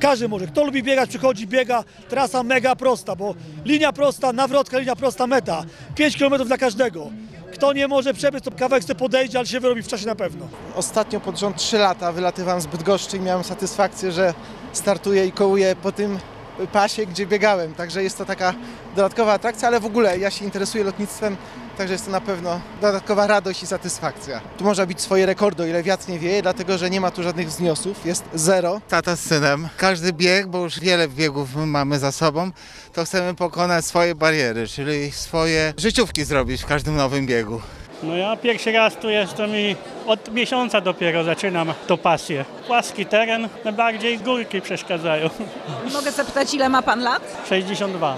Każdy może. Kto lubi biegać, przychodzi, biega. Trasa mega prosta, bo linia prosta, nawrotka, linia prosta, meta. 5 km dla każdego. Kto nie może przebyć, to kawałek sobie podejdzie, ale się wyrobi w czasie na pewno. Ostatnio pod rząd 3 lata wylatywałem z Bydgoszczy i miałem satysfakcję, że startuję i kołuję po tym pasie, gdzie biegałem. Także jest to taka dodatkowa atrakcja, ale w ogóle ja się interesuję lotnictwem, także jest to na pewno dodatkowa radość i satysfakcja. Tu można bić swoje rekordy, o ile wiatr nie wieje, dlatego że nie ma tu żadnych wzniosów, jest zero. Tata z synem. Każdy bieg, bo już wiele biegów mamy za sobą, to chcemy pokonać swoje bariery, czyli swoje życiówki zrobić w każdym nowym biegu. No ja pierwszy raz tu jestem i od miesiąca dopiero zaczynam to pasję. Płaski teren, najbardziej górki przeszkadzają. Mogę zapytać, ile ma pan lat? 62.